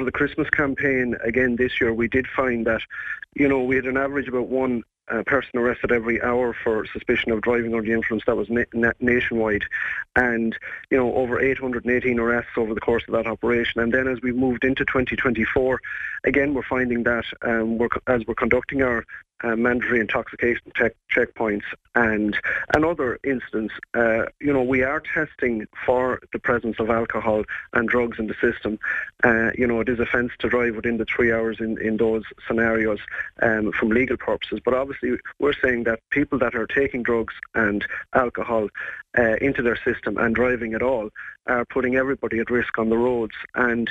over the Christmas campaign again this year, we did find that, you know, we had an average about one uh, person arrested every hour for suspicion of driving under the influence. That was na- na- nationwide, and you know over 818 arrests over the course of that operation. And then as we moved into 2024, again we're finding that um, we're, as we're conducting our uh, mandatory intoxication check- checkpoints and and other incidents, uh, you know, we are testing for the presence of alcohol and drugs in the system. Uh, you know, it is offence to drive within the three hours in, in those scenarios um, from legal purposes. But obviously, we're saying that people that are taking drugs and alcohol uh, into their system and driving at all are putting everybody at risk on the roads. And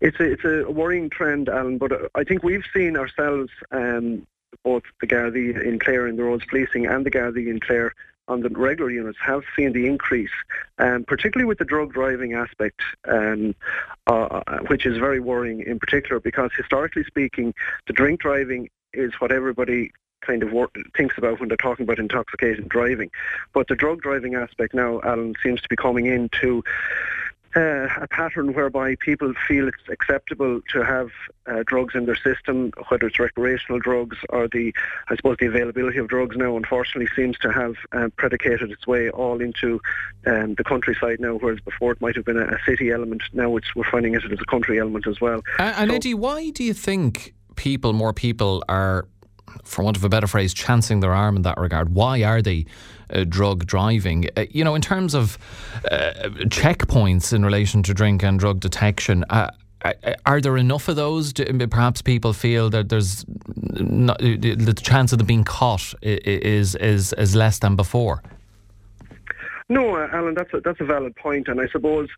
it's a, it's a worrying trend, Alan. But I think we've seen ourselves. Um, both the Gardaí in Clare and the roads policing and the Gardaí in Clare on the regular units have seen the increase, um, particularly with the drug driving aspect, um, uh, which is very worrying in particular because historically speaking, the drink driving is what everybody kind of thinks about when they're talking about intoxicated driving. But the drug driving aspect now, Alan, seems to be coming into uh, a pattern whereby people feel it's acceptable to have uh, drugs in their system, whether it's recreational drugs or the, I suppose, the availability of drugs now, unfortunately, seems to have uh, predicated its way all into um, the countryside now, whereas before it might have been a, a city element. Now it's we're finding it as a country element as well. and so, Eddie, why do you think people, more people, are for want of a better phrase, chancing their arm in that regard. Why are they uh, drug driving? Uh, you know, in terms of uh, checkpoints in relation to drink and drug detection, uh, uh, are there enough of those? Perhaps people feel that there's not, the chance of them being caught is is is less than before. No, uh, Alan, that's a, that's a valid point, and I suppose,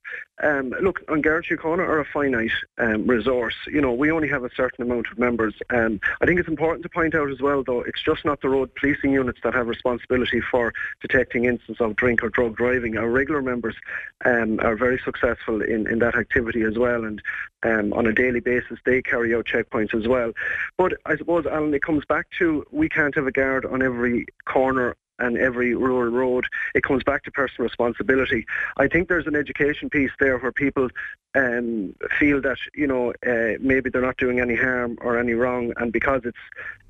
um, look, Garda Síochána are a finite um, resource. You know, we only have a certain amount of members. Um, I think it's important to point out as well, though, it's just not the road policing units that have responsibility for detecting instances of drink or drug driving. Our regular members um, are very successful in, in that activity as well, and um, on a daily basis they carry out checkpoints as well. But I suppose, Alan, it comes back to we can't have a guard on every corner and every rural road. It comes back to personal responsibility. I think there's an education piece there where people um, feel that you know uh, maybe they're not doing any harm or any wrong, and because it's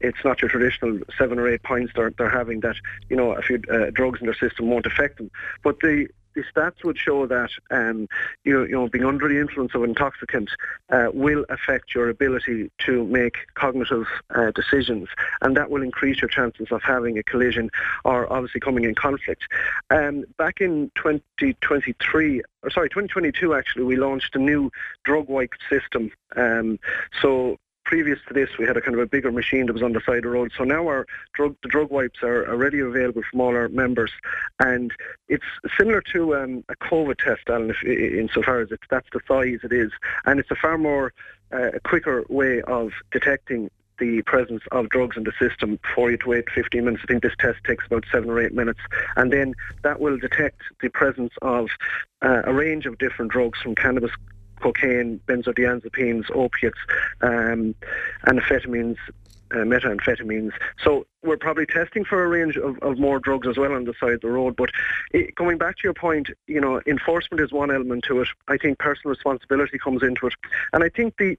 it's not your traditional seven or eight points they're, they're having that you know a few uh, drugs in their system won't affect them. But the the stats would show that um, you, you know being under the influence of intoxicant uh, will affect your ability to make cognitive uh, decisions, and that will increase your chances of having a collision or obviously coming in conflict. Um, back in 2023, or sorry, 2022 actually, we launched a new drug wipe system. Um, so previous to this, we had a kind of a bigger machine that was on the side of the road. So now our drug, the drug wipes are already available from all our members, and it's similar to um, a COVID test, Alan, if, insofar as it's that's the size it is, and it's a far more uh, a quicker way of detecting the presence of drugs in the system for you to wait 15 minutes. I think this test takes about seven or eight minutes. And then that will detect the presence of uh, a range of different drugs from cannabis cocaine, benzodiazepines, opiates, um, amphetamines, uh, methamphetamines. So we're probably testing for a range of, of more drugs as well on the side of the road. But it, back to your point, you know, enforcement is one element to it. I think personal responsibility comes into it. And I think the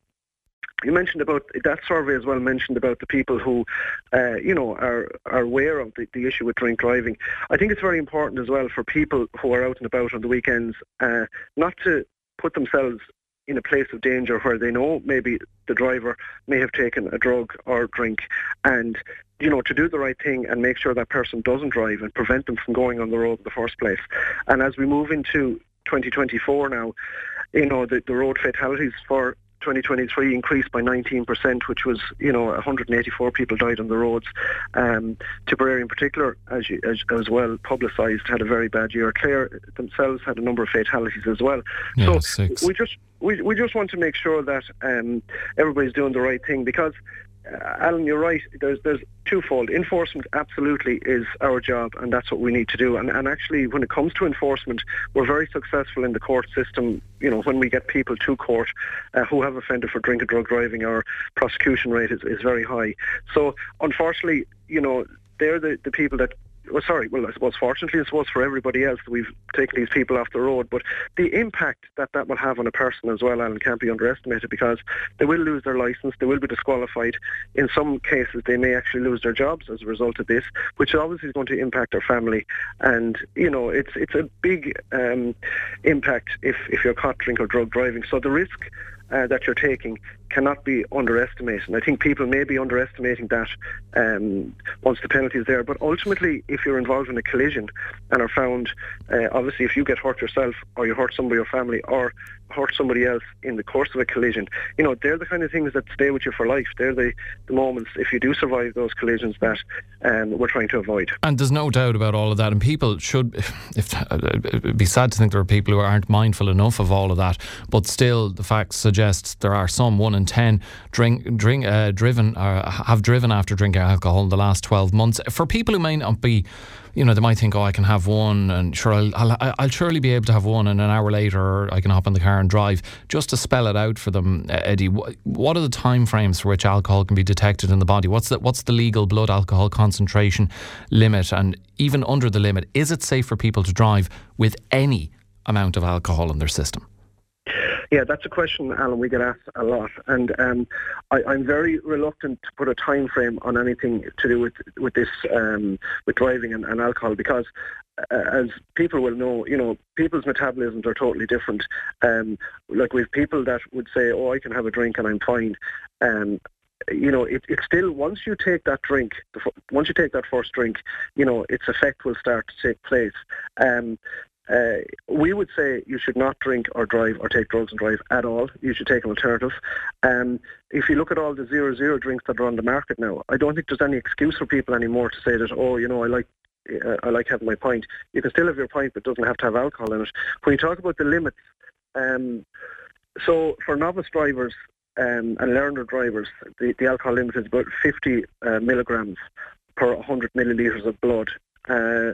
you mentioned about that survey as well mentioned about the people who uh, you know are are aware of the, the issue with drink driving I think it's very important as well for people who are out and about on the weekends uh, not to put themselves in a place of danger where they know maybe the driver may have taken a drug or drink. And you know to do the right thing and make sure that person doesn't drive and prevent them from going on the road in the first place. And as we move into 2024 now you know the, the road fatalities for 2023 increased by 19%, which was, you know, 184 people died on the roads. Um, Tipperary in particular, as, you, as, as well publicised, had a very bad year. Clare themselves had a number of fatalities as well. Yeah, so six. we just we, we just want to make sure that um, everybody's doing the right thing because uh, Alan, you're right. There's there's twofold. Enforcement absolutely is our job, and that's what we need to do. And and actually, when it comes to enforcement, we're very successful in the court system. You know, when we get people to court uh, who have offended for drink and drug driving, our prosecution rate is, is very high. So unfortunately, you know, they're the, the people that well, sorry, well, I suppose fortunately, I suppose for everybody else, we've taken these people off the road. But the impact that that will have on a person as well, Alan, can't be underestimated because they will lose their licence, they will be disqualified. In some cases, they may actually lose their jobs as a result of this, which obviously is going to impact their family. And you know, it's it's a big um, impact if if you're caught drink or drug driving. So the risk uh, that you're taking cannot be underestimated. I think people may be underestimating that um, once the penalty is there. But ultimately, if you're involved in a collision and are found, uh, obviously, if you get hurt yourself or you hurt somebody your family or hurt somebody else in the course of a collision, you know, they're the kind of things that stay with you for life. They're the, the moments, if you do survive those collisions, that um, we're trying to avoid. And there's no doubt about all of that. And people should, if uh, it'd be sad to think there are people who aren't mindful enough of all of that. But still, the facts suggest there are some one ten drink, drink, uh, driven, or have driven after drinking alcohol in the last 12 months. For people who may not be you know, they might think, oh, I can have one, and sure, I'll, I'll, I'll, surely be able to have one, and an hour later, I can hop in the car and drive. Just to spell it out for them, Eddie, what are the time frames for which alcohol can be detected in the body? What's the what's the legal blood alcohol concentration limit, and even under the limit, is it safe for people to drive with any amount of alcohol in their system? Yeah, that's a question, Alan, we get asked a lot. And um, I, am very reluctant to put a time frame on anything to do with, with this, um, with driving and, and alcohol, because uh, as people will know, you know, people's metabolisms are totally different. Um, like with people that would say, oh, I can have a drink and I'm fine. Um, you know, it, it's still once you take that drink, once you take that first drink, you know, its effect will start to take place. Um, uh, we would say you should not drink or drive or take drugs and drive at all. You should take an alternative. Um, if you look at all the zero zero drinks that are on the market now, I don't think there's any excuse for people anymore to say that, oh, you know, I like uh, I like having my pint. You can still have your pint, but it doesn't have to have alcohol in it. When you talk about the limits, um, so for novice drivers um, and learner drivers, the, the alcohol limit is about 50 uh, milligrams per 100 millilitres of blood. Uh,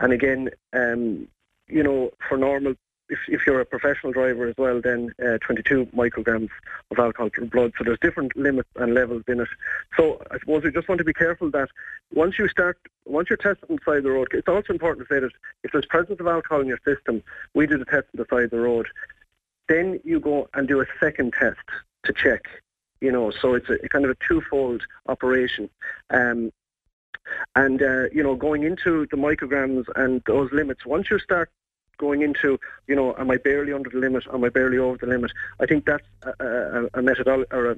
and again, um, you know, for normal, if, if you're a professional driver as well, then uh, 22 micrograms of alcohol per blood. So there's different limits and levels in it. So I suppose we just want to be careful that once you start, once you're tested on the side of the road, it's also important to say that if there's presence of alcohol in your system, we do the test on the side of the road. Then you go and do a second test to check. You know, so it's a, kind of a twofold operation. Um, and, uh, you know, going into the micrograms and those limits, once you start going into, you know, am I barely under the limit? Am I barely over the limit? I think that's a, a, a methodology or a,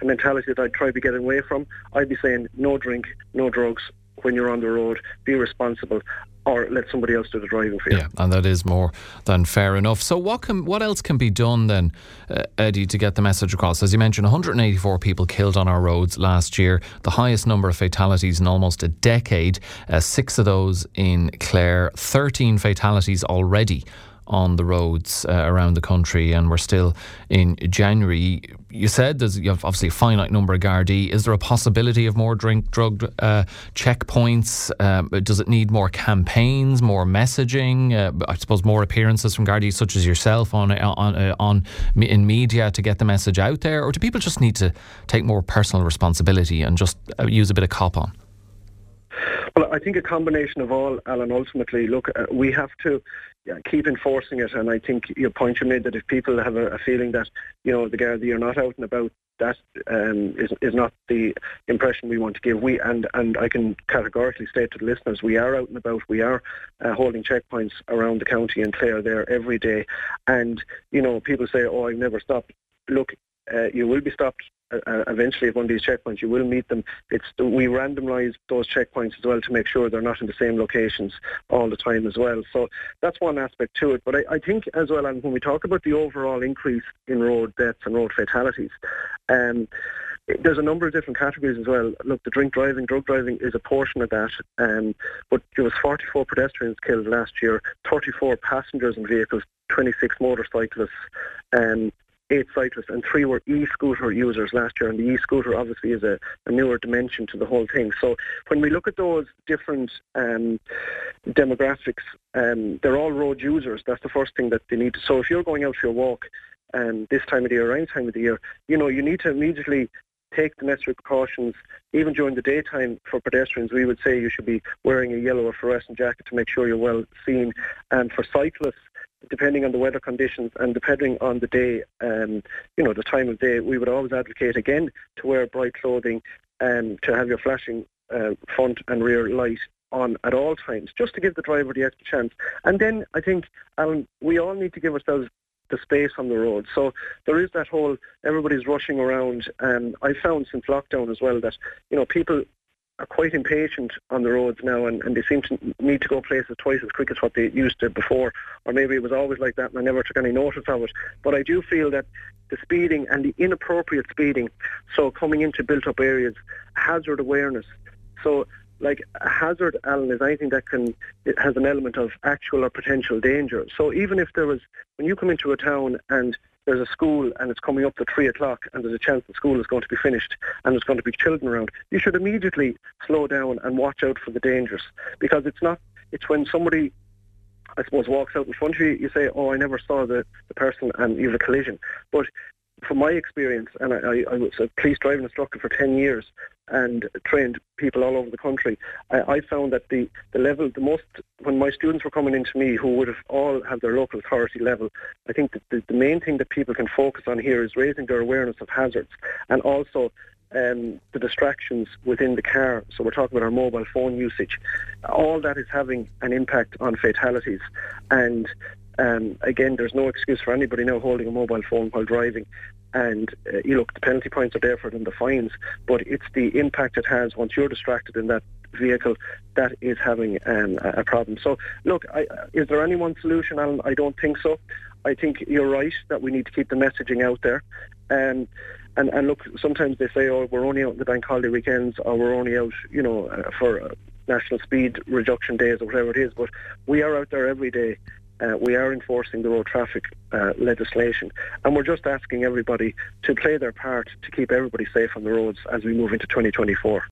a mentality that I'd try to be getting away from. I'd be saying no drink, no drugs when you're on the road. Be responsible or let somebody else do the driving for you. Yeah, and that is more than fair enough. So, what can what else can be done then, uh, Eddie, to get the message across? As you mentioned, 184 people killed on our roads last year, the highest number of fatalities in almost a decade. Uh, six of those in Clare, 13 fatalities already on the roads uh, around the country, and we're still in January. You said there's obviously a finite number of Gardaí. Is there a possibility of more drink drug uh, checkpoints? Um, does it need more campaigns, more messaging? Uh, I suppose more appearances from Gardaí, such as yourself, on uh, on uh, on in media to get the message out there, or do people just need to take more personal responsibility and just uh, use a bit of cop on? Well, I think a combination of all, Alan. Ultimately, look, uh, we have to yeah, keep enforcing it. And I think your point you made that if people have a, a feeling that you know the Gardaí are not out and about, that um, is is not the impression we want to give. We and and I can categorically state to the listeners, we are out and about. We are uh, holding checkpoints around the county and Clare there every day. And you know, people say, "Oh, I've never stopped." Look, uh, you will be stopped uh, eventually at one of these checkpoints. You will meet them. It's we randomise those checkpoints as well to make sure they're not in the same locations all the time as well. So that's one aspect to it. But I, I think as well, and when we talk about the overall increase in road deaths and road fatalities. Um, there's a number of different categories as well. Look, the drink driving, drug driving is a portion of that. Um, but there was 44 pedestrians killed last year, 34 passengers in vehicles, 26 motorcyclists, um, eight cyclists and three were e-scooter users last year. And the e-scooter obviously is a, a newer dimension to the whole thing. So when we look at those different um, demographics, um, they're all road users. That's the first thing that they need. So if you're going out for a walk um, this time of the year any time of the year, you know, you need to immediately take the necessary precautions. Even during the daytime for pedestrians, we would say you should be wearing a yellow or fluorescent jacket to make sure you're well seen. And for cyclists, depending on the weather conditions and depending on the day, um, you know, the time of day, we would always advocate again to wear bright clothing and to have your flashing uh, front and rear light on at all times, just to give the driver the extra chance. And then I think, Alan, we all need to give ourselves the space on the road. So there is that whole everybody's rushing around. And I found since lockdown as well that you know people are quite impatient on the roads now, and, and they seem to need to go places twice as quick as what they used to before. Or maybe it was always like that, and I never took any notice of it. But I do feel that the speeding and the inappropriate speeding, so coming into built-up areas, hazard awareness. So like a hazard, Alan, is anything that can it has an element of actual or potential danger. So even if there was, when you come into a town and there's a school and it's coming up to three o'clock and there's a chance the school is going to be finished and there's going to be children around, you should immediately slow down and watch out for the dangers because it's not. It's when somebody I suppose walks out in front of you, you say, "Oh, I never saw the, the person," and you have a collision. But from my experience, and I, I, was a police driving instructor for 10 years and trained people all over the country, I, I, found that the, the level, the most, when my students were coming into me who would have all had their local authority level, I think that the, the main thing that people can focus on here is raising their awareness of hazards and also um, the distractions within the car. So we're talking about our mobile phone usage. All that is having an impact on fatalities. And um, again, there's no excuse for anybody now holding a mobile phone while driving. And uh, you look, the penalty points are there for them, the fines, but it's the impact it has once you're distracted in that vehicle that is having um, a problem. So, look, I, is there any one solution, Alan? I don't think so. I think you're right that we need to keep the messaging out there. Um, and, and look, sometimes they say, oh, we're only out on the bank holiday weekends or we're only out, you know, uh, for uh, national speed reduction days or whatever it is. But we are out there every day uh, we are enforcing the road traffic uh, legislation, and we're just asking everybody to play their part to keep everybody safe on the roads as we move into 2024.